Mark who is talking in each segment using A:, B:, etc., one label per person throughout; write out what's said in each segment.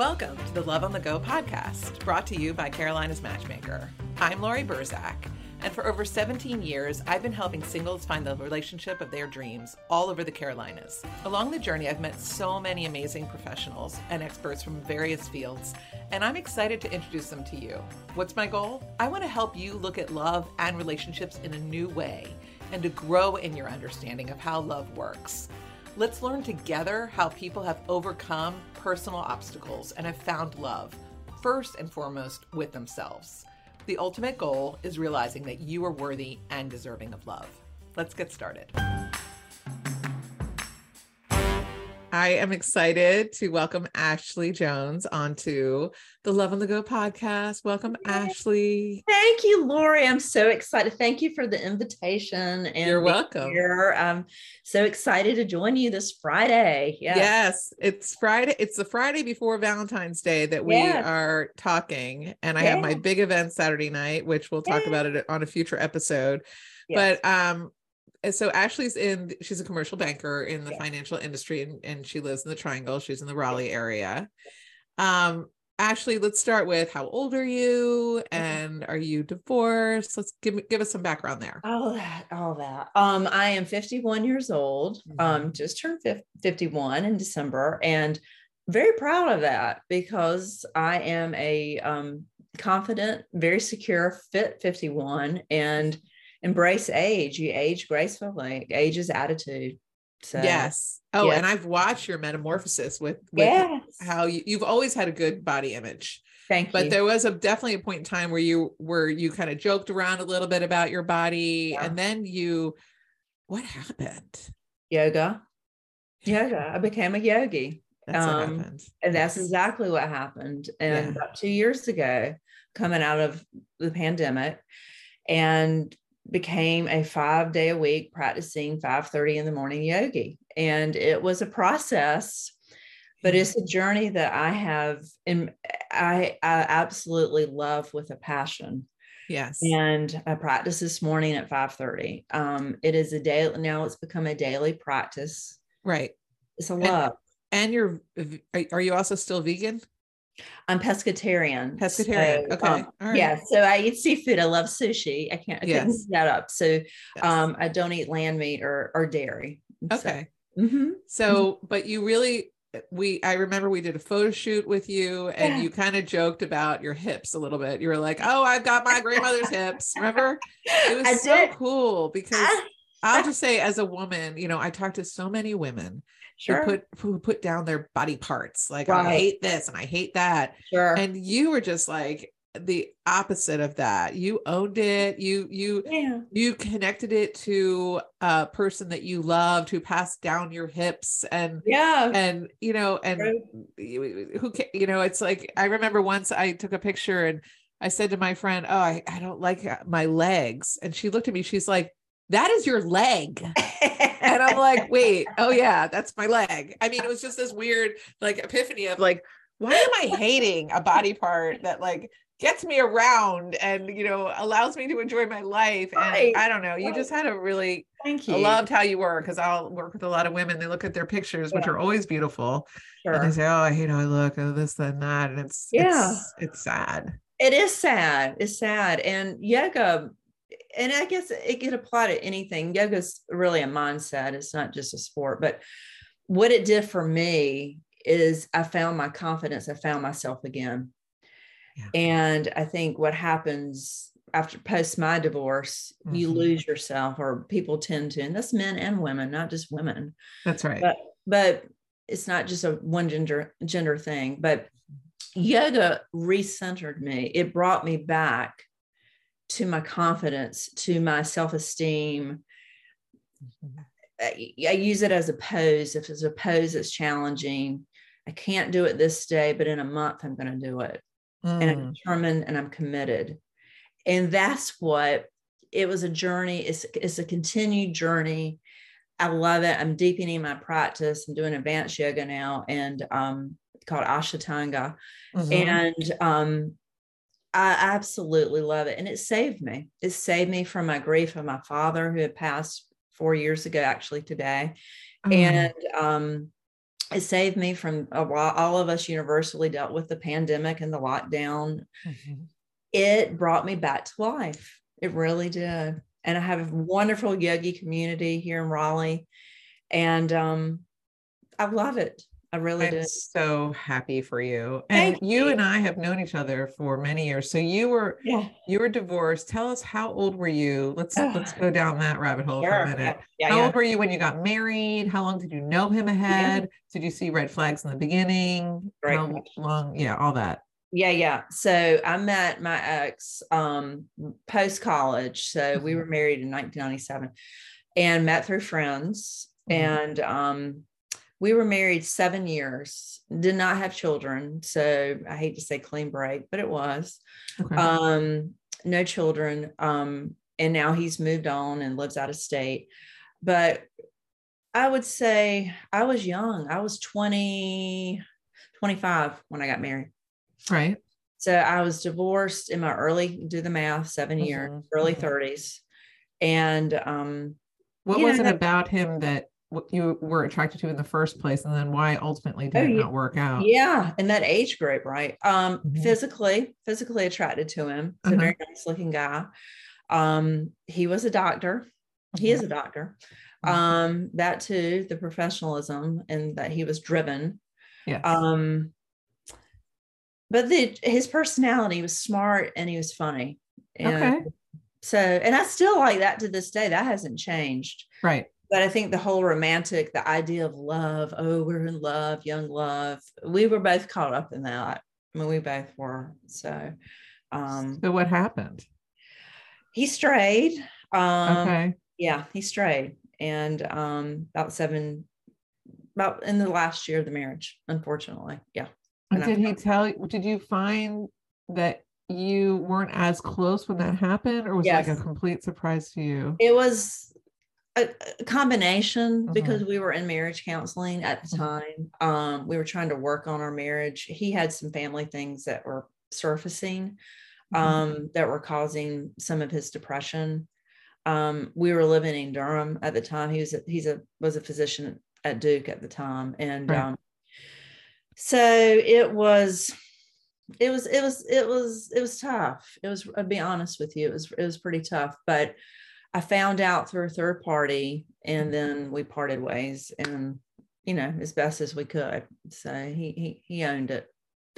A: Welcome to the Love on the Go podcast, brought to you by Carolina's Matchmaker. I'm Laurie Berzack, and for over 17 years, I've been helping singles find the relationship of their dreams all over the Carolinas. Along the journey, I've met so many amazing professionals and experts from various fields, and I'm excited to introduce them to you. What's my goal? I want to help you look at love and relationships in a new way and to grow in your understanding of how love works. Let's learn together how people have overcome personal obstacles and have found love, first and foremost with themselves. The ultimate goal is realizing that you are worthy and deserving of love. Let's get started. I am excited to welcome Ashley Jones onto the Love on the Go podcast. Welcome, Ashley.
B: Thank you, Laurie. I'm so excited. Thank you for the invitation.
A: And You're welcome.
B: Here. I'm so excited to join you this Friday.
A: Yes. yes, it's Friday. It's the Friday before Valentine's Day that we yes. are talking. And I have my big event Saturday night, which we'll talk about it on a future episode. But um, so Ashley's in, she's a commercial banker in the yeah. financial industry and, and she lives in the triangle. She's in the Raleigh area. Um, Ashley, let's start with how old are you and are you divorced? Let's give give us some background there.
B: All that, all that. Um, I am 51 years old. Mm-hmm. Um, just turned 51 in December and very proud of that because I am a um confident, very secure, fit 51 and embrace age. You age gracefully. Age is attitude.
A: So, yes. Oh, and I've watched your metamorphosis with, with yes. how you, you've always had a good body image.
B: Thank
A: but
B: you.
A: But there was a definitely a point in time where you where you kind of joked around a little bit about your body, yeah. and then you, what happened?
B: Yoga, yoga. I became a yogi. That's um, what happened. And that's exactly what happened. And yeah. about two years ago, coming out of the pandemic, and became a five day a week practicing 5.30 in the morning yogi. And it was a process but it's a journey that i have and I, I absolutely love with a passion.
A: Yes.
B: And i practice this morning at 5.30 um, it is a day now it's become a daily practice.
A: Right.
B: It's a love.
A: and, and you're are you also still vegan
B: I'm pescatarian.
A: Pescatarian. So, okay. Um,
B: right. Yeah. So I eat seafood. I love sushi. I can't, I yes. couldn't that up. So yes. um, I don't eat land meat or, or dairy.
A: Okay. So, mm-hmm. so, but you really, we, I remember we did a photo shoot with you and yeah. you kind of joked about your hips a little bit. You were like, oh, I've got my grandmother's hips. Remember? It was I so did. cool because I'll just say, as a woman, you know, I talk to so many women sure. who put who put down their body parts, like right. I hate this and I hate that.
B: Sure.
A: And you were just like the opposite of that. You owned it. You you yeah. you connected it to a person that you loved who passed down your hips and
B: yeah
A: and you know and right. who you know it's like I remember once I took a picture and I said to my friend, "Oh, I, I don't like uh, my legs," and she looked at me. She's like, "That is your leg." and I'm like, wait, oh yeah, that's my leg. I mean, it was just this weird like epiphany of like, why am I hating a body part that like gets me around and you know allows me to enjoy my life and right. i don't know you just had a really
B: thank you
A: I loved how you were because i'll work with a lot of women they look at their pictures which are always beautiful sure. and they say oh i hate how i look oh this and that and it's yeah it's, it's sad
B: it is sad it's sad and yoga and I guess it could apply to anything. Yoga is really a mindset. It's not just a sport. But what it did for me is I found my confidence. I found myself again. Yeah. And I think what happens after post my divorce, mm-hmm. you lose yourself, or people tend to, and that's men and women, not just women.
A: That's right.
B: But, but it's not just a one gender gender thing. But yoga recentered me. It brought me back to my confidence, to my self esteem. Mm-hmm. I, I, use it as a pose. If it's a pose it's challenging, I can't do it this day, but in a month, I'm going to do it. Mm. And I'm mm. determined and I'm committed. And that's what it was a journey. It's, it's a continued journey. I love it. I'm deepening my practice. I'm doing advanced yoga now and um, called Ashtanga. Mm-hmm. And um, I absolutely love it. And it saved me. It saved me from my grief of my father who had passed four years ago, actually today. Mm. And um, it saved me from a while. All of us universally dealt with the pandemic and the lockdown. Mm-hmm. It brought me back to life. It really did. And I have a wonderful yogi community here in Raleigh. And um, I love it. I really
A: I'm so happy for you. And you, you, and I have known each other for many years. So you were yeah. you were divorced. Tell us how old were you? Let's let's go down that rabbit hole sure. for a minute. Yeah. Yeah, how old were you when you got married? How long did you know him ahead? Did you see red flags in the beginning? Right. How long? Yeah, all that.
B: Yeah, yeah. So I met my ex um post college. So mm-hmm. we were married in 1997 and met through friends. Mm-hmm. And um we were married seven years, did not have children. So I hate to say clean break, but it was. Okay. Um, no children. Um, and now he's moved on and lives out of state. But I would say I was young. I was 20, 25 when I got married.
A: Right.
B: So I was divorced in my early, do the math, 7 mm-hmm. years, early mm-hmm. 30s. And um,
A: what was know, it about him that you were attracted to in the first place and then why ultimately did oh, it not work out?
B: Yeah in that age group right? Um mm-hmm. physically physically attracted to him he's uh-huh. a very nice looking guy. Um he was a doctor. He is mm-hmm. a doctor. Mm-hmm. um that too the professionalism and that he was driven.
A: Yeah
B: um but the his personality was smart and he was funny. And okay. so and i still like that to this day. That hasn't changed.
A: Right
B: but I think the whole romantic, the idea of love, oh, we're in love, young love, we were both caught up in that. I mean, we both were. So, um,
A: so what happened?
B: He strayed. Um, okay. Yeah, he strayed. And um, about seven, about in the last year of the marriage, unfortunately. Yeah.
A: And did he tell you, did you find that you weren't as close when that happened or was yes. it like a complete surprise to you?
B: It was a, a combination mm-hmm. because we were in marriage counseling at the mm-hmm. time. Um, we were trying to work on our marriage. He had some family things that were surfacing mm-hmm. um, mm-hmm. that were causing some of his depression. Um, we were living in Durham at the time. He was a, he's a was a physician at Duke at the time, and right. um, so it was it was it was it was it was tough. It was I'd be honest with you, it was it was pretty tough, but I found out through a third party and mm-hmm. then we parted ways and you know as best as we could. So he he he owned it.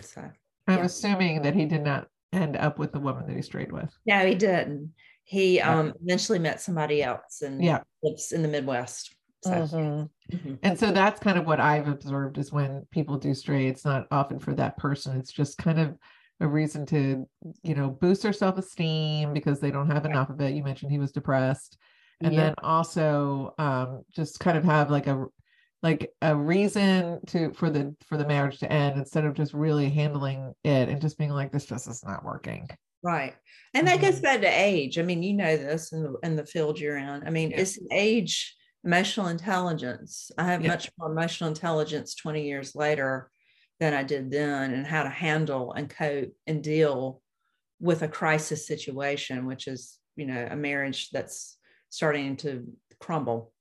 B: So
A: I'm yeah. assuming that he did not end up with the woman that he strayed with.
B: No, he didn't. He yeah. um eventually met somebody else and yeah. lives in the Midwest. So,
A: mm-hmm. Mm-hmm. And so that's kind of what I've observed is when people do stray, it's not often for that person. It's just kind of a reason to you know boost their self-esteem because they don't have enough of it you mentioned he was depressed and yeah. then also um, just kind of have like a like a reason to for the for the marriage to end instead of just really handling it and just being like this just is not working
B: right and that mm-hmm. goes back to age i mean you know this in the in the field you're in i mean yeah. it's age emotional intelligence i have yeah. much more emotional intelligence 20 years later than I did then and how to handle and cope and deal with a crisis situation, which is, you know, a marriage that's starting to crumble.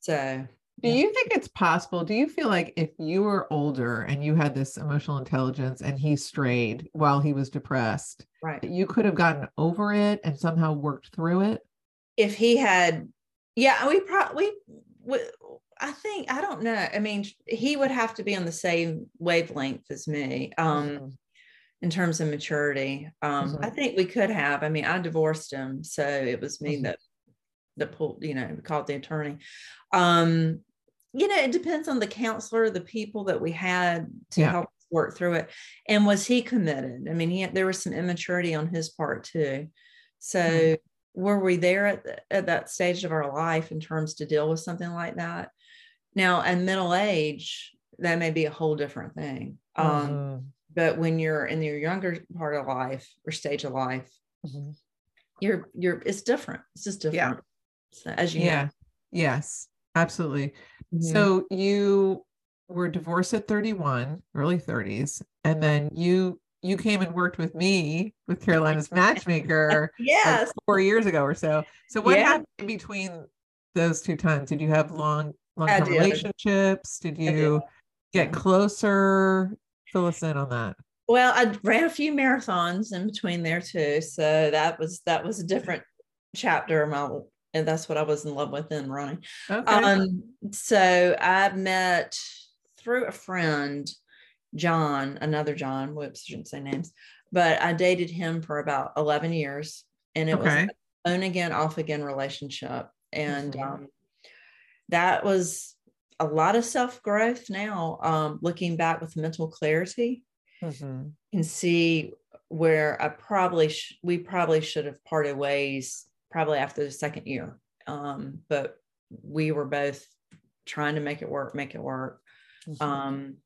B: So,
A: do you think it's possible? Do you feel like if you were older and you had this emotional intelligence and he strayed while he was depressed,
B: right?
A: You could have gotten over it and somehow worked through it?
B: If he had, yeah, we probably, I think I don't know. I mean, he would have to be on the same wavelength as me um, mm-hmm. in terms of maturity. Um, mm-hmm. I think we could have. I mean, I divorced him, so it was me mm-hmm. that that pulled, you know, called the attorney. Um, you know, it depends on the counselor, the people that we had to yeah. help work through it, and was he committed? I mean, he had, there was some immaturity on his part too. So mm-hmm. were we there at, the, at that stage of our life in terms to deal with something like that? Now, in middle age, that may be a whole different thing. Um, mm-hmm. But when you're in your younger part of life or stage of life, mm-hmm. you're you're it's different. It's just different. Yeah. So, as you yeah. Know.
A: Yes, absolutely. Mm-hmm. So you were divorced at 31, early 30s, and then you you came and worked with me with Carolina's matchmaker
B: yes
A: like four years ago or so. So what yeah. happened in between those two times? Did you have long long-term relationships? Did you get closer? Fill us in on that.
B: Well, I ran a few marathons in between there too, so that was that was a different chapter of my, and that's what I was in love with in running.
A: Okay.
B: Um, so I met through a friend, John, another John. Whoops, I shouldn't say names, but I dated him for about eleven years, and it
A: Okay.
B: was an on again, off again relationship, and
A: Mhm.
B: um, that was a lot of self growth. Now, um, looking back with mental clarity,
A: Mhm.
B: can see where I probably sh- we probably should have parted ways probably after the second year. Um, but we were both trying to make it work, make it work.
A: Mhm.
B: Um,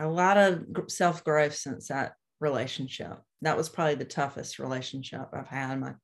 B: a lot of self growth since that relationship. That was probably the toughest relationship I've had in my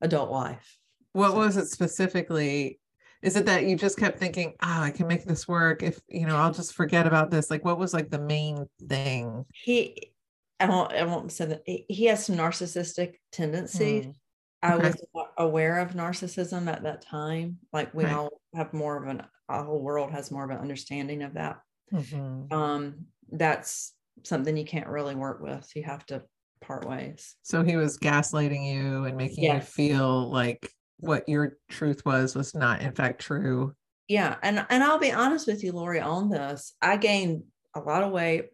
B: adult life.
A: what
B: so-
A: was it specifically? Is it that you just kept thinking, oh, I can make this work if you know, I'll just forget about this? Like, what was like the main thing?
B: He, I won't, I won't say that he, has some narcissistic tendencies.
A: Mm,
B: I
A: Okay.
B: was aware of narcissism at that time. Like we
A: Right.
B: all have more of an, our whole world has more of an understanding of that.
A: mhm.
B: Um, that's something you can't really work with. You have to part ways.
A: So he was gaslighting you and making you feel like what your truth was was not in fact true.
B: Yeah. And and I'll be honest with you, Laurie, on this. I gained a lot of weight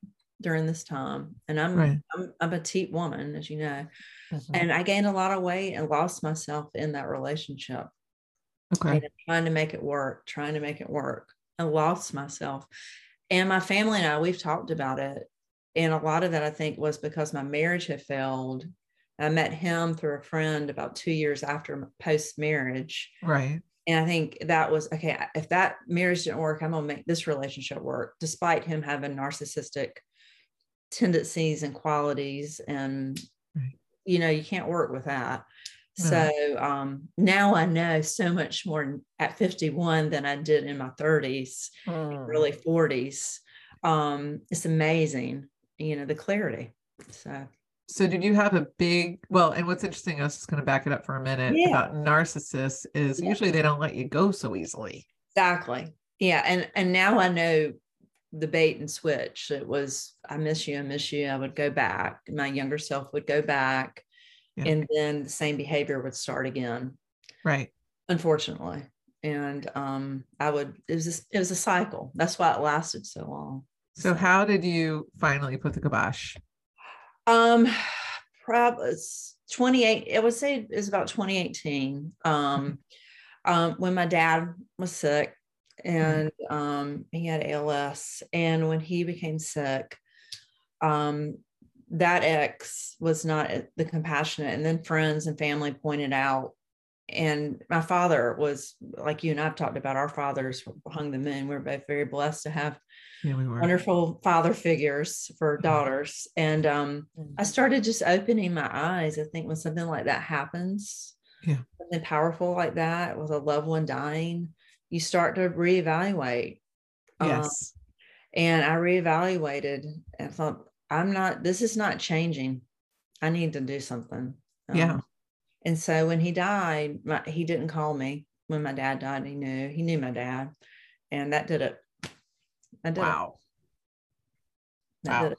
B: during this time. And I'm
A: Right.
B: I'm, I'm a petite woman, as you know.
A: Mhm.
B: And I gained a lot of weight and lost myself in that relationship.
A: Okay.
B: and trying to make it work, trying to make it work. I lost myself. And my family and I, we've talked about it. And a lot of that, I think, was because my marriage had failed. I met him through a friend about two years after post marriage.
A: Right.
B: And I think that was okay. If that marriage didn't work, I'm going to make this relationship work, despite him having narcissistic tendencies and qualities. And,
A: Right.
B: you know, you can't work with that. So um, now I know so much more at 51 than I did in my 30s,
A: Mm.
B: early 40s. Um, it's amazing, you know, the clarity. So,
A: So did you have a big well, and what's interesting, I was just going to back it up for a minute
B: Yeah.
A: about narcissists is
B: Yeah.
A: usually they don't let you go so easily.
B: exactly. Yeah. And, and now I know the bait and switch. It was, I miss you, I miss you. I would go back. My younger self would go back.
A: Yeah.
B: And then the same behavior would start again.
A: Right.
B: unfortunately and um i would it was just, it was a cycle that's why it lasted so long
A: So how did you finally put the kibosh?
B: Um probably 28 i would say it was about 2018 um um when my dad was sick and um he had ALS and when he became sick um that ex was not the compassionate and then friends and family pointed out and my father was like you and I've talked about our fathers hung the moon. We're both very blessed to have
A: Yeah, we were.
B: wonderful father figures for daughters. And um, I started just opening my eyes. I think when something like that happens,
A: Yeah.
B: something powerful like that with a loved one dying, you start to reevaluate. Um,
A: Yes.
B: and I reevaluated and thought, I'm not, this is not changing. I need to do something.
A: Yeah.
B: Um, and so when he died, my, he didn't call me when my dad died. He knew, he knew my dad. And that did it. I did
A: wow.
B: it. Did
A: Wow.
B: it.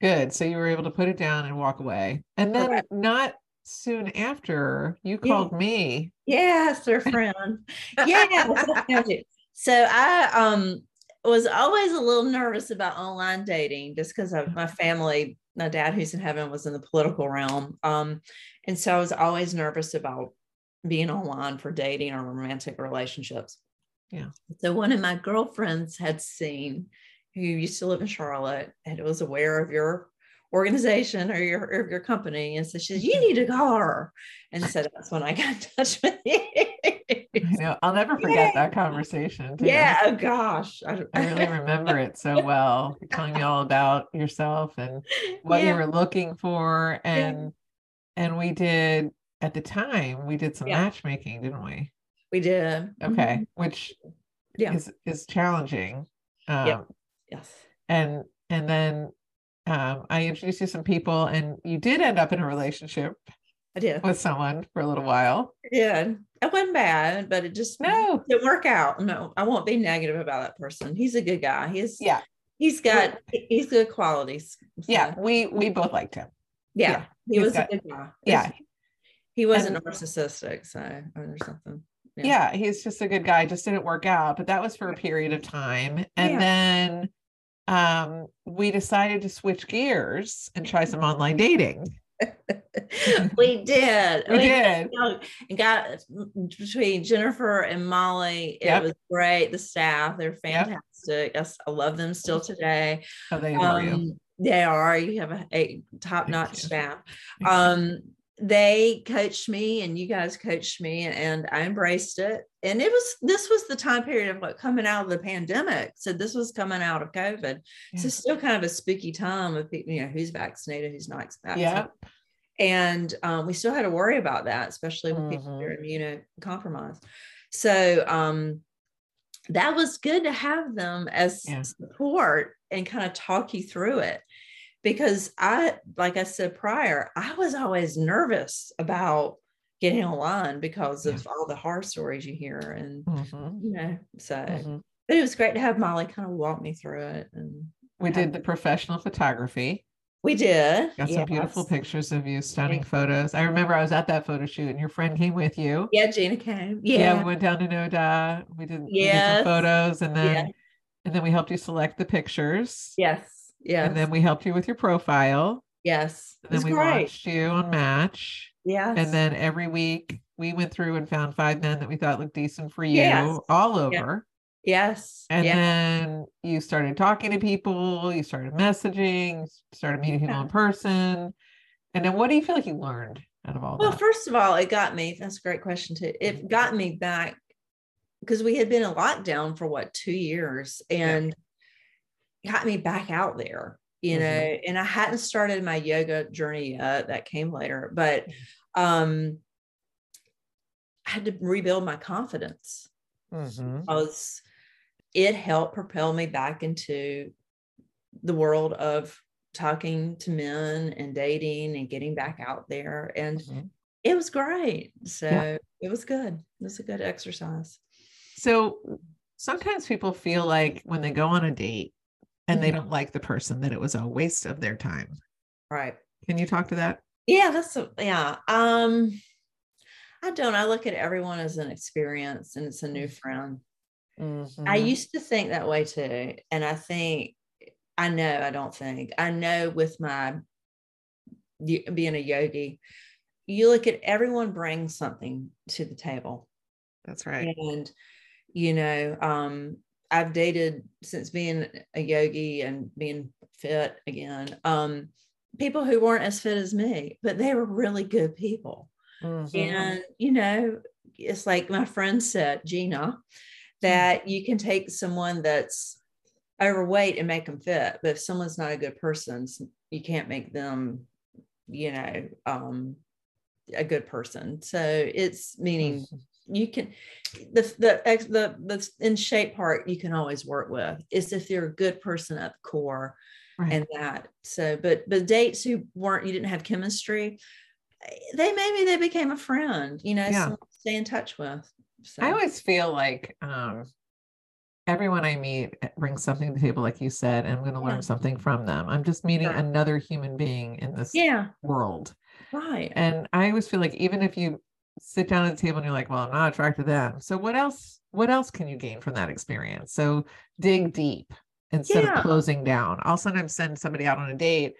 A: Good. So you were able to put it down and walk away. And then
B: Correct.
A: not soon after, you
B: Yeah.
A: called me.
B: Yes, their friend. yes. I found you. So I um was always a little nervous about online dating just because of my family. My dad, who's in heaven, was in the political realm. Um, and so I was always nervous about being online for dating or romantic relationships.
A: Yeah.
B: So one of my girlfriends had seen who used to live in Charlotte and was aware of your organization or your or your company. And so she said, You mm-hmm. need to call her. And so that's when I got in touch with you.
A: Know. I'll never forget that conversation. too.
B: Yeah, oh gosh. I,
A: I really remember it so well. You're telling me all about yourself and what you were looking for. And and we did at the time we did some
B: Yeah.
A: matchmaking, didn't we?
B: We did.
A: Okay.
B: Mhm.
A: Which
B: Yeah.
A: is is challenging. Um
B: Yep. Yes.
A: and and then um I introduced you to some people and you did end up in a relationship
B: I did.
A: with someone for a little while.
B: Yeah. It wasn't bad, but it just
A: No.
B: didn't work out. No, I won't be negative about that person. He's a good guy. He's
A: Yeah.
B: He's got he's good qualities. so,
A: Yeah, we we both liked him.
B: yeah.
A: yeah,
B: He was
A: got-
B: a good guy.
A: Yeah,
B: He wasn't
A: And-
B: narcissistic, so or something. Yeah.
A: yeah, he's just a good guy. Just didn't work out, but that was for a period of time, and
B: Yeah.
A: then um we decided to switch gears and try some online dating.
B: we did.
A: We did.
B: know, got between Jennifer and Molly. It
A: Yep.
B: was great. The staff, they're fantastic. Yes, I love them still today.
A: Oh, they adore you.
B: Um, they are. You have a, a top notch staff. Um, they coached me, and you guys coached me, and I embraced it. And it was this was the time period of like coming out of the pandemic. So this was coming out of COVID.
A: Yeah.
B: So still kind of a spooky time of people, you know, who's vaccinated, who's not vaccinated.
A: Yeah.
B: And um, we still had to worry about that, especially when people
A: Mm-hmm.
B: who are immunocompromised. So um, that was good to have them as
A: Yeah.
B: support and kind of talk you through it. Because I, like I said prior, I was always nervous about getting online because of all the horror stories you hear. And,
A: Mhm,
B: you know, so,
A: mhm.
B: but it was great to have Molly kind of walk me through it. And
A: We did the professional photography.
B: we did.
A: Got some beautiful pictures of you, stunning
B: Thank
A: photos. I remember I was at that photo shoot and your friend came with you.
B: Yeah, Gina came.
A: Yeah,
B: Yeah.
A: we went down to Noda. We did, we did
B: Yes.
A: some photos and then
B: Yeah.
A: and then we helped you select the pictures.
B: Yes. Yes.
A: And then we helped you with your profile.
B: yes.
A: And then we
B: great.
A: launched you on Match.
B: Yes.
A: And then every week we went through and found five men that we thought looked decent for you
B: Yes.
A: all
B: Yeah.
A: over.
B: yes.
A: And
B: yeah.
A: then you started talking to people, you started messaging, started meeting people
B: Yeah.
A: in person. And then what do you feel like you learned out of all
B: Well,
A: that?
B: first of all, it got me. That's a great question too. It got me back because we had been in lockdown for what two years, and got me back out there. You
A: Mhm.
B: know, and I hadn't started my yoga journey yet. That came later, but um, I had to rebuild my confidence.
A: Mhm.
B: because it helped propel me back into the world of talking to men and dating and getting back out there. And
A: Mhm.
B: it was great. So
A: Yeah.
B: it was good. It was a good exercise.
A: So sometimes people feel like when they go on a date and they
B: Mhm.
A: don't like the person, that it was a waste of their time.
B: Right.
A: Can you talk to that?
B: Yeah, that's a, yeah. Um, I don't. I look at everyone as an experience and it's a new friend. I
A: Mhm.
B: used to think that way too. And I think, I know, I don't think, I know with my being a yogi, you look at everyone brings something to the table.
A: That's right.
B: And, you know, um, I've dated since being a yogi and being fit again, um, people who weren't as fit as me, but they were really good people.
A: Mhm.
B: And, you know, it's like my friend said, Gina, that you can take someone that's overweight and make them fit. But if someone's not a good person, you can't make them, you know, um, a good person. So it's meaning
A: Mhm.
B: You can the the ex the the in shape part you can always work with is if you're a good person at the core
A: Right.
B: and that so but but dates who weren't you didn't have chemistry eh, they maybe they became a friend you know
A: Yeah.
B: stay in touch with so
A: I always feel like um, everyone I meet eh, brings something to the table, like you said, and I'm going to
B: Yeah.
A: learn something from them. I'm just meeting
B: Sure.
A: another human being in this
B: yeah
A: world.
B: right
A: And I always feel like even if you sit down at the table and you're like, well, I'm not attracted to them. So what else, what else can you gain from that experience? So dig deep instead
B: Yeah.
A: of closing down. I'll sometimes send somebody out on a date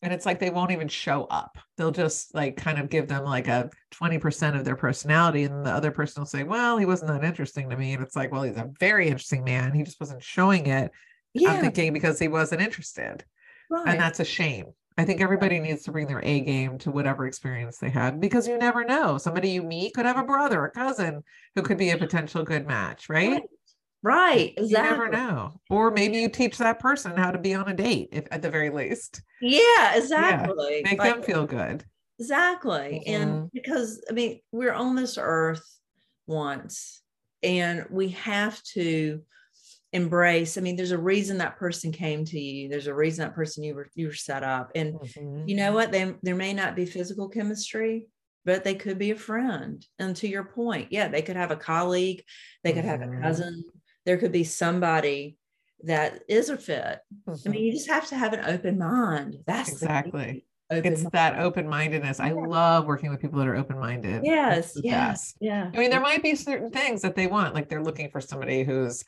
A: and it's like they won't even show up. They'll just like kind of give them like a 20% of their personality. And the other person will say, well, he wasn't that interesting to me. And it's like, well, he's a very interesting man. He just wasn't showing it. I'm thinking because he wasn't interested
B: right
A: and that's a shame. I think everybody needs to bring their A game to whatever experience they had because you never know. Somebody you meet could have a brother, a cousin who could be a potential good match, right?
B: right, right
A: You
B: exactly
A: never know. Or maybe you teach that person how to be on a date, if at the very least.
B: yeah exactly
A: Make
B: Like,
A: them feel good.
B: Exactly.
A: Mhm.
B: And because, I mean, we're on this earth once and we have to embrace. I mean, there's a reason that person came to you. There's a reason that person you were you were set up. And
A: Mhm.
B: you know what? They, there may not be physical chemistry, but they could be a friend. And to your point, yeah, they could have a colleague, they could have a
A: Mhm.
B: cousin. There could be somebody that is a fit. I mean, you just have to have an open mind. That's
A: exactly. It's that open mindedness. I
B: Yeah.
A: love working with people that are open minded.
B: Yes, yes,
A: best.
B: yeah.
A: I mean, there might be certain things that they want, like they're looking for somebody who's,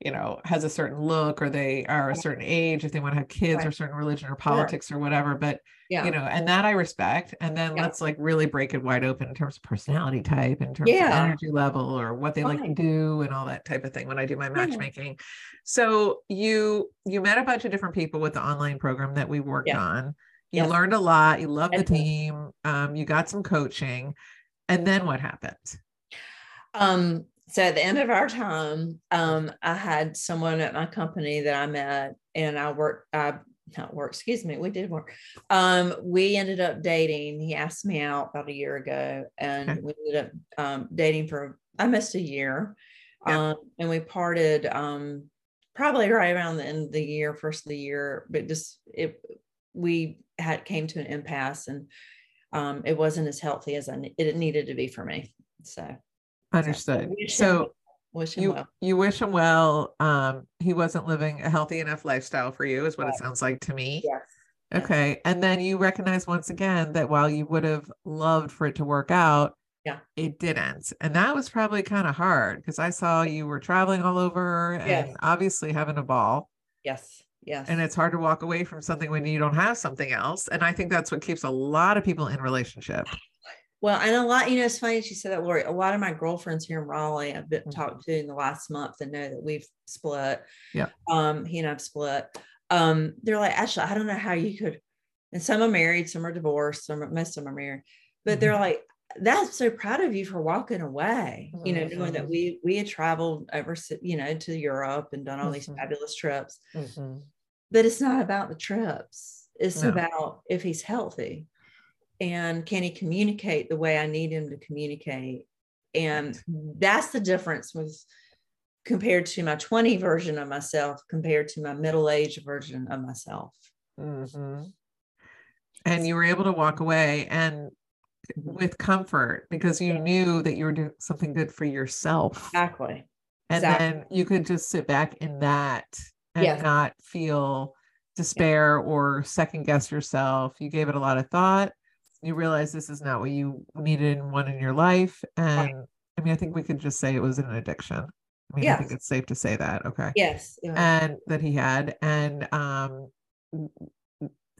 A: you know, has a certain look or they are a certain age, if they want to have kids
B: Right.
A: or certain religion or politics or whatever. But,
B: yeah.
A: you know, and that I respect. And then
B: Yeah.
A: let's like really break it wide open in terms of personality type, in terms of
B: Yeah.
A: energy level or what they like to do and all that type of thing when I do my matchmaking. So you you met a bunch of different people with the online program that we worked on. You
B: Yes.
A: learned a lot, you loved the team, um, you got some coaching. And then what happened?
B: Um, so at the end of our time, um, I had someone at my company that I met and I worked, I not work, excuse me, we did work. Um, we ended up dating. He asked me out about a year ago and
A: Okay.
B: we ended up um, dating for almost a year.
A: Yeah.
B: Um, and we parted um, probably right around the end of the year, first of the year, but just it, we had came to an impasse and um, it wasn't as healthy as I, it needed to be for me. So
A: Understood. So
B: Wish him
A: you
B: well.
A: you wish him well. Um, he wasn't living a healthy enough lifestyle for you, is what
B: Right.
A: it sounds like to me.
B: Yes.
A: Okay. And then you recognize once again that while you would have loved for it to work out,
B: Yeah.
A: it didn't. And that was probably kind of hard because I saw you were traveling all over and
B: Yes.
A: obviously having a ball.
B: Yes. Yes.
A: And it's hard to walk away from something when you don't have something else. And I think that's what keeps a lot of people in relationship.
B: Well, and a lot, you know, it's funny she said that, Laurie. A lot of my girlfriends here in Raleigh I've been
A: Mhm.
B: talked to in the last month and know that we've split.
A: Yeah.
B: Um, he and I've split. Um, they're like, actually, I don't know how you could, and some are married, some are divorced, some are, most of them are married, but they're
A: Mhm.
B: like, that's so proud of you for walking away, you know, knowing that
A: Mhm.
B: we we had traveled over, you know, to Europe and done all these
A: Mhm.
B: fabulous trips.
A: Mhm.
B: but it's not about the trips it's
A: No.
B: about if he's healthy and can he communicate the way i need him to communicate and that's the difference with compared to my 20 version of myself compared to my middle-aged version of myself
A: Mhm. And you were able to walk away and with comfort because you knew that you were doing something good for yourself.
B: exactly
A: And
B: exactly.
A: then you could just sit back in that and
B: Yes.
A: not feel despair or second guess yourself. You gave it a lot of thought. You realize this is not what you needed and wanted in your life. And I mean, I think we could just say it was an addiction. I mean, I think it's safe to say that. Okay
B: yes yeah.
A: and that he had and um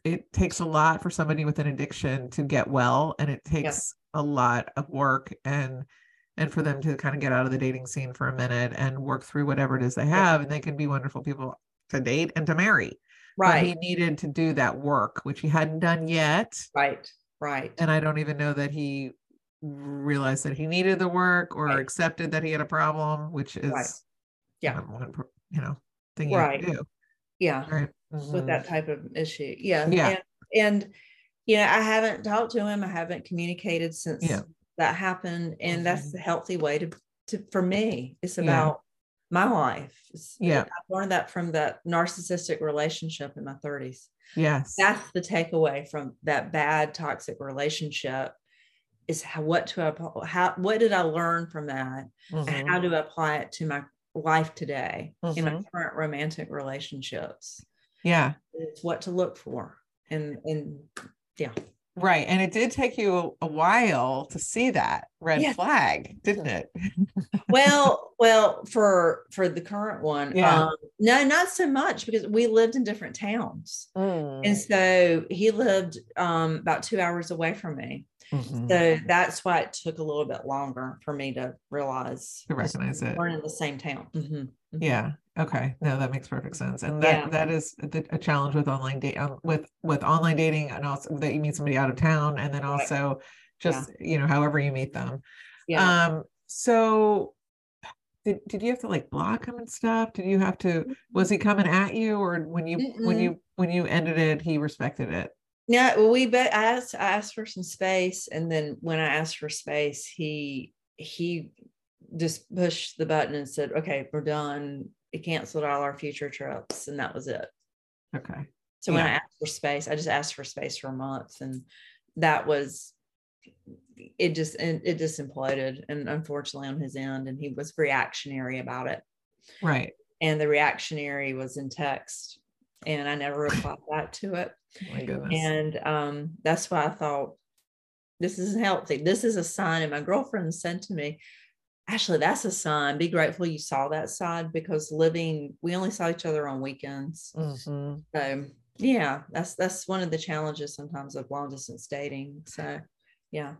A: it takes a lot for somebody with an addiction to get well and it takes a lot of work and and for them to kind of get out of the dating scene for a minute and work through whatever it is they have and they can be wonderful people to date and to marry but he needed to do that work which he hadn't done yet
B: right right
A: and i don't even know that he realized that he needed the work or
B: Right.
A: accepted that he had a problem which is
B: Yeah.
A: um, one you know thing you
B: Right.
A: to do
B: yeah
A: right
B: with
A: Mhm.
B: that type of issue. Yeah.
A: Yeah.
B: And, and you know, I haven't talked to him. I haven't communicated since
A: Yeah.
B: that happened. And that's
A: Mhm.
B: the healthy way to, to for me. It's
A: Yeah.
B: about my life.
A: Yeah.
B: I learned that from that narcissistic relationship in my 30s.
A: yes
B: That's the takeaway from that bad toxic relationship is how what to apply how what did I learn from that and
A: Mhm.
B: how to apply it to my life today in my
A: Mhm.
B: current romantic relationships
A: yeah
B: it's what to look for and and yeah
A: right and it did take you a, a while to see that red
B: Yes.
A: flag didn't it
B: well well for for the current one
A: Yeah.
B: um no not so much because we lived in different towns and so he lived um about two hours away from me
A: Mhm.
B: so that's why it took a little bit longer for me to realize
A: To recognize it.
B: We're in the same town Mhm, mhm.
A: yeah okay no that makes perfect sense and that
B: Yeah.
A: that is a challenge with online date um, with with online dating and also that you meet somebody out of town and then
B: Right.
A: also just you know however you meet them
B: yeah
A: um so did, did you have to like block him and stuff did you have to was he coming at you or when you when
B: Mm-mm.
A: you when you ended it he respected it
B: Yeah, well, we bet I asked I asked for some space, and then when I asked for space, he he just pushed the button and said, "Okay, we're done." It canceled all our future trips, and that was it.
A: okay
B: So when I asked for space, I just asked for space for a month, and that was it. Just and it just imploded, and unfortunately on his end, and he was reactionary about it.
A: right
B: and the reactionary was in text and I never replied back to it.
A: Oh my.
B: And um, that's why I thought this isn't healthy. This is a sign. And my girlfriend said to me, Ashley, that's a sign. Be grateful you saw that side because living, we only saw each other on weekends.
A: Mhm.
B: So yeah, that's that's one of the challenges sometimes of long distance dating. So yeah.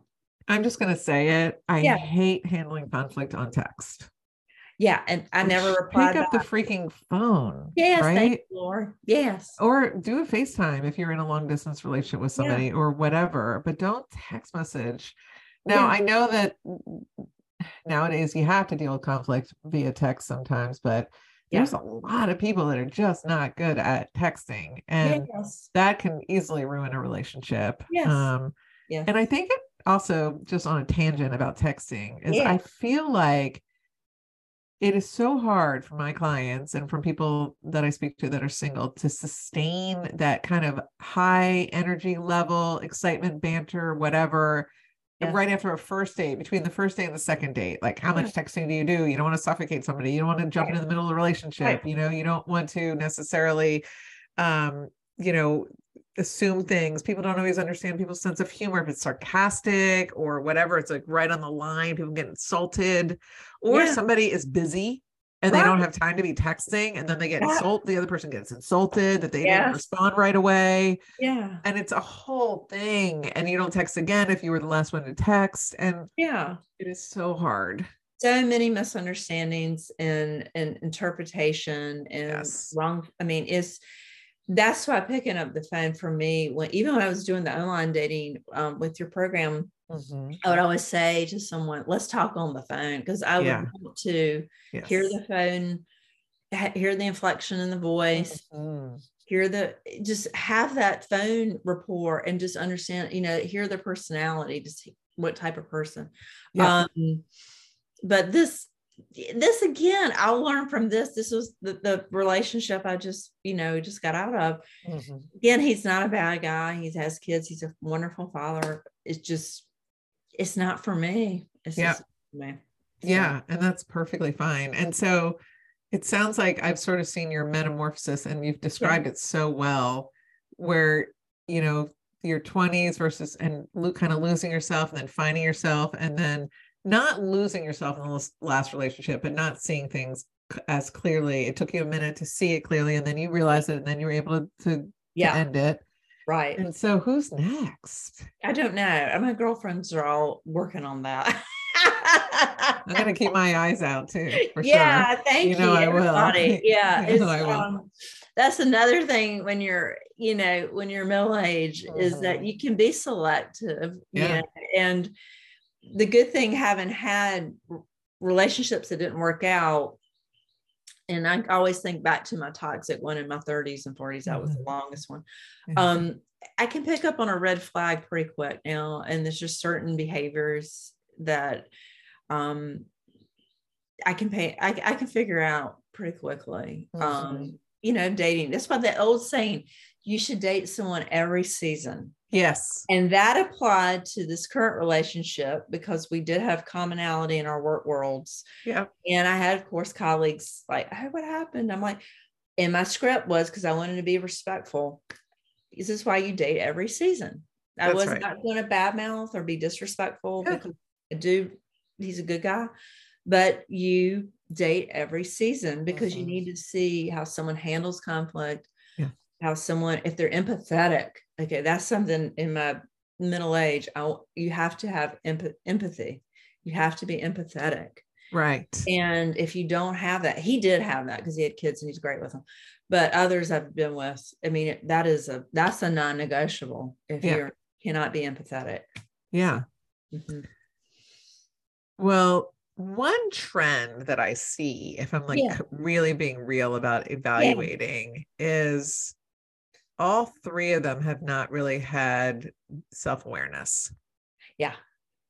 A: I'm just going to say it. I
B: Yeah.
A: hate handling conflict on text.
B: Yeah. And I never replied.
A: Pick up
B: back.
A: the freaking phone.
B: yes,
A: Right.
B: you. Yes.
A: or do a FaceTime if you're in a long distance relationship with
B: Yeah.
A: somebody or whatever, but don't text message. Now,
B: Yeah.
A: I know that nowadays you have to deal with conflict via text sometimes, but
B: Yeah.
A: there's a lot of people that are just not good at texting and
B: yes.
A: that can easily ruin a relationship.
B: Yes.
A: Um,
B: Yes.
A: and I think it also just on a tangent about texting is
B: Yeah.
A: I feel like it is so hard for my clients and from people that I speak to that are single to sustain that kind of high energy level, excitement, banter, whatever.
B: Yeah.
A: Right after a first date, between the first date and the second date, like how much texting do you do? You don't want to suffocate somebody. You don't want to jump
B: Right.
A: into the middle of the relationship.
B: Right.
A: You know, you don't want to necessarily, um, you know, assume things. People don't always understand people's sense of humor. If it's sarcastic or whatever, it's like right on the line. People get insulted, or
B: Yeah.
A: somebody is busy and they don't have time to be texting, and then they get
B: Yeah.
A: insulted. The other person gets insulted that they didn't respond right away,
B: Yeah.
A: and it's a whole thing. And you don't text again if you were the last one to text, and
B: Yeah.
A: it is so hard.
B: so many misunderstandings and and interpretation and
A: Yes.
B: wrong i mean it's that's why picking up the phone for me when even when i was doing the online dating um, with your program
A: Mhm.
B: i would always say to someone let's talk on the phone because i would want to hear the phone ha- hear the inflection in the voice
A: Mhm.
B: hear the just have that phone rapport and just understand you know hear their personality just what type of person
A: Yeah.
B: um but this this again i learned from this this was the, the relationship i just you know just got out of
A: Mhm.
B: again he's not a bad guy he has kids he's a wonderful father it's just it's not for me it's
A: Yeah.
B: just me So,
A: Yeah, and that's perfectly fine. And so it sounds like I've sort of seen your metamorphosis and you've described it so well where, you know, your 20s versus and kind of losing yourself and then finding yourself and then not losing yourself in the last relationship but not seeing things as clearly. It took you a minute to see it clearly and then you realized it and then you were able to, to,
B: yeah
A: end it.
B: right
A: And so who's next?
B: i don't know my girlfriends are all working on that
A: I'm going to keep my eyes out too, for sure.
B: yeah, thank
A: You
B: you.
A: know I will.
B: Yeah,
A: You know I will.
B: um, that's another thing when you're, you know, when you're middle age is that
A: Mhm.
B: you can be selective. you
A: Yeah.
B: know, and the good thing having had relationships that didn't work out. And I always think back to my toxic one in my 30s and 40s. That was the
A: Mhm.
B: longest one um i can pick up on a red flag pretty quick now and there's just certain behaviors that um i can pay i, I can figure out pretty quickly
A: Mhm.
B: um you know dating that's why the old saying you should date someone every season
A: yes.
B: and that applied to this current relationship because we did have commonality in our work worlds
A: Yeah.
B: and I had, of course, colleagues like, "Hey, what happened?" I'm like, and my script was because I wanted to be respectful. This is why you date every season. I
A: That's
B: was
A: right.
B: not going to badmouth or be disrespectful
A: Yeah.
B: because I do. He's a good guy, but you date every season because you
A: Mhm.
B: need to see how someone handles conflict.
A: Yeah.
B: How someone, if they're empathetic, okay, that's something in my middle age. I, you have to have emp- empathy. You have to be empathetic.
A: Right.
B: And if you don't have that, he did have that because he had kids and he's great with them. But others I've been with, I mean, that is a that's a non-negotiable if
A: Yeah.
B: you cannot be empathetic.
A: Yeah.
B: Mhm.
A: Well, one trend that I see, if I'm like
B: Yeah.
A: really being real about evaluating, is all three of them have not really had self awareness.
B: Yeah.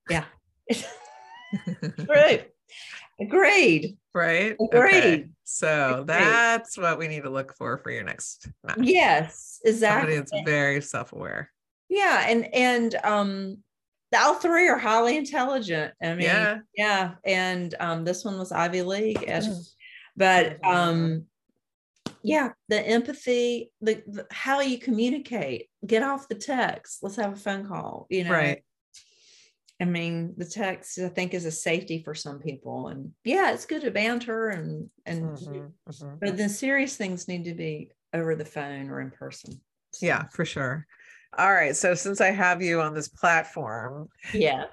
B: Yeah. True. Agreed.
A: right?
B: Agreed.
A: So
B: Agreed.
A: that's what we need to look for for your next match.
B: Yes,
A: Somebody
B: exactly.
A: that's very self aware.
B: Yeah, and and um all three are highly intelligent. I mean,
A: Yeah.
B: yeah. And um this one was Ivy League. And
A: Mm.
B: But
A: Mhm.
B: um yeah, the empathy, the, the how you communicate, get off the text. Let's have a phone call, you know.
A: Right.
B: I mean, the text I think is a safety for some people. And yeah, it's good to banter and and
A: Mhm, mhm.
B: but the serious things need to be over the phone or in person. So,
A: Yeah, for sure. All right. So since I have you on this platform,
B: yes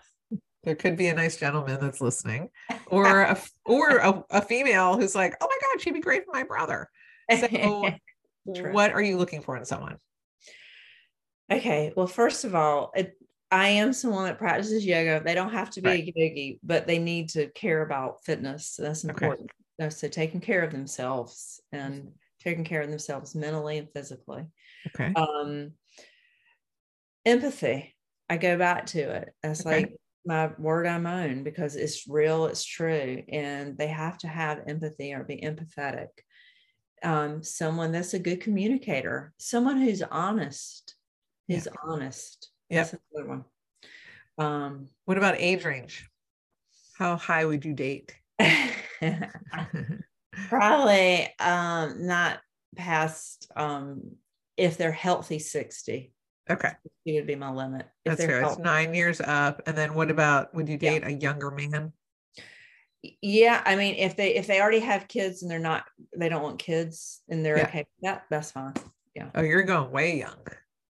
A: there could be a nice gentleman that's listening, or a or a, a female who's like, oh my God, she'd be great for my brother. So what are you looking for in someone?
B: Okay. Well, first of all, it, I am someone that practices yoga. They don't have to be
A: Right.
B: a yogi, but they need to care about fitness. So that's important. Uh, So taking care of themselves and taking care of themselves mentally and physically.
A: Okay.
B: Um, empathy. I go back to it. That's
A: Okay.
B: like my word I'm on because it's real, it's true, and they have to have empathy or be empathetic. Um, someone that's a good communicator, someone who's honest,
A: Yeah.
B: is honest.
A: Yep.
B: That's another one. Um,
A: What about age range? How high would you date?
B: probably um, not past um, if they're healthy 60.
A: okay.
B: It would be my limit. If
A: That's fair. It's nine years up. And then what about would you
B: Yeah.
A: date a younger man?
B: Yeah i mean if they if they already have kids and they're not they don't want kids and they're
A: Yeah.
B: okay that that's fine yeah
A: Oh, you're going way young.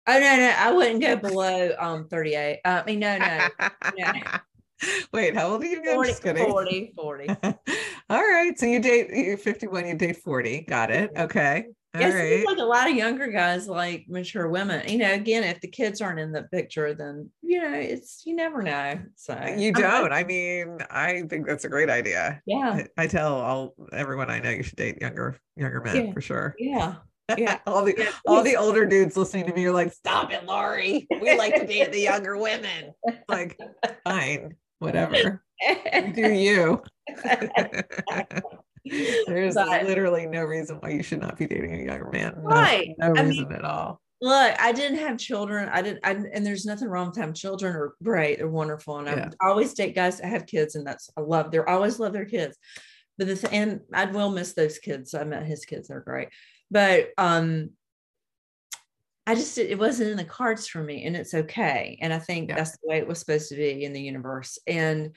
B: oh no no i wouldn't go below um 38 uh, i mean no no Yeah.
A: Wait, how old are you? again?
B: 40
A: Just kidding.
B: 40 40
A: All right. So you date you're 51, you date 40. Got it. Okay. All
B: Yes,
A: right.
B: seems like a lot of younger guys like mature women. You know, again, if the kids aren't in the picture, then you know, it's you never know. So
A: uh,
B: You
A: don't.
B: open.
A: I mean, I think that's a great idea.
B: yeah,
A: I, I tell all everyone I know you should date younger younger men
B: Yeah.
A: for sure.
B: yeah, yeah.
A: all the
B: Yeah,
A: all the older dudes listening to me are like, stop it, Laurie. We like to date the younger women. Like, fine, whatever. You do you. There's
B: But-
A: literally no reason why you should not be dating a younger man. No,
B: Right.
A: No
B: I
A: reason
B: mean-
A: at all.
B: Look, I didn't have children. I didn't, I, and there's nothing wrong with having children. Are great. They're wonderful, and
A: Yeah.
B: I always date guys that have kids, and that's I love. They're always love their kids, but the th- and I will miss those kids. I met his kids; they're great, but um, I just it wasn't in the cards for me, and it's okay. And I think
A: Yeah.
B: that's the way it was supposed to be in the universe. And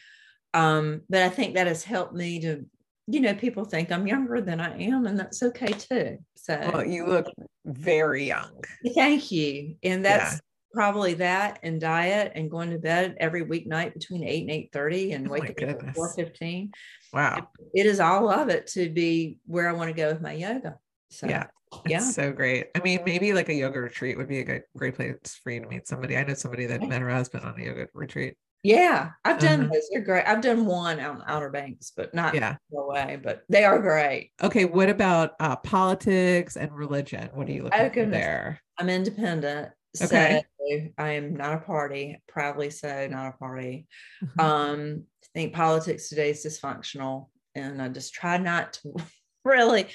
B: um, but I think that has helped me to, you know, people think I'm younger than I am, and that's okay too. So
A: Well, you look very young.
B: Thank you. And
A: Yeah.
B: that's probably that and diet and going to bed every weeknight between 8 and 8 30 and
A: Oh
B: waking up at. 4 15.
A: Wow.
B: It is all of it to be where I want to go with my yoga. So
A: Yeah.
B: yeah.
A: So great. I mean, maybe like a yoga retreat would be a good, great place for you to meet somebody. I know somebody that met her husband on a yoga retreat.
B: Yeah. I've done
A: Uh-huh.
B: those. They're great. I've done one out in Outer Banks, but not
A: Yeah.
B: away, but they are great.
A: Okay. What about uh, politics and religion? What are you looking
B: Oh,
A: there?
B: I'm independent.
A: Okay.
B: So I am not a party, proudly so, not a party.
A: Mhm.
B: um I think politics today is dysfunctional and i just try not to really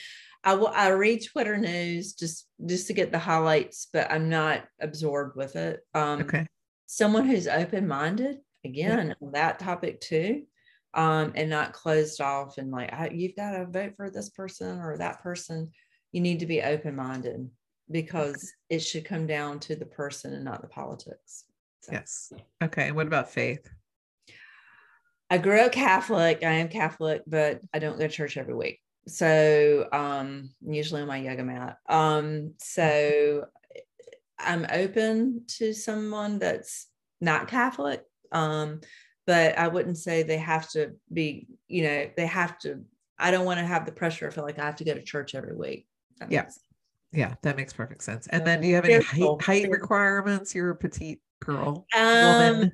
B: I will I read twitter news just just to get the highlights but i'm not absorbed with it um
A: Okay.
B: someone who's open-minded again on that topic too um and not closed off and like "I- you've got to vote for this person or that person you need to be open-minded because it should come down to the person and not the politics So.
A: Yes. Okay. What about faith?
B: I grew up Catholic. I am Catholic, but I don't go to church every week. So um usually on my yoga mat. Um so I'm open to someone that's not Catholic. Um but I wouldn't say they have to be, you know, they have to I don't want to have the pressure. I feel like I have to go to church every week. That
A: Yeah. Yeah, that makes perfect sense. And then do you have any height, height requirements? You're a petite girl,
B: Um
A: woman,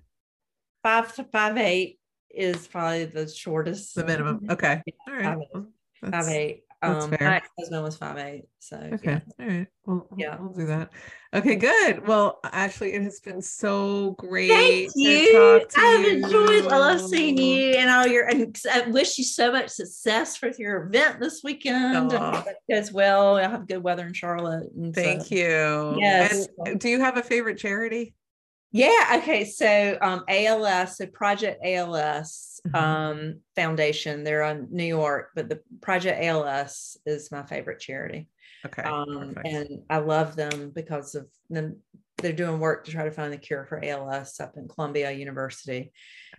B: five to five eight is probably the shortest.
A: the minimum. Okay. All right.
B: five eight. Five eight.
A: That's
B: Um,
A: fair.
B: my husband was five eight. So
A: Okay.
B: yeah.
A: All right. Well,
B: Yeah.
A: we'll do that. Okay, good. Well, Ashley, it has been so great.
B: Thank
A: to
B: you.
A: talk to
B: I've enjoyed. I love seeing you and all your. And I wish you so much success with your event this weekend. And
A: Aw.
B: hope it goes well. I have good weather in Charlotte. And
A: Thank
B: so-
A: you.
B: Yes.
A: And do you have a favorite charity?
B: Yeah. Okay. So um, ALS, so Project ALS
C: Mhm.
B: um, Foundation, they're on New York, but the Project ALS is my favorite charity.
A: Okay.
B: Um, and I love them because of them. They're doing work to try to find the cure for ALS up in Columbia University.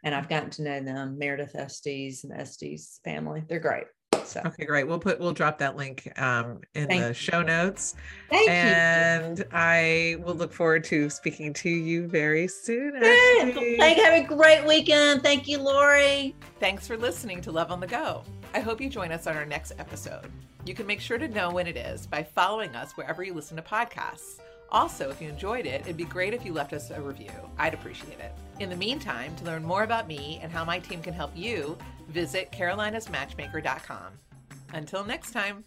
B: And I've gotten to know them, Meredith Estess and Estess family. They're great. So
A: Okay, great. We'll put we'll drop that link um, in
B: Thank
A: the
B: you.
A: show notes,
B: thank
A: and I will look forward to speaking to you very soon.
B: you.
A: Ashley.
B: Thank have a great weekend. Thank you, Laurie.
A: Thanks for listening to Love on the Go. I hope you join us on our next episode. You can make sure to know when it is by following us wherever you listen to podcasts. Also, if you enjoyed it, it'd be great if you left us a review. I'd appreciate it. In the meantime, to learn more about me and how my team can help you, visit carolinasmatchmaker.com. Until next time.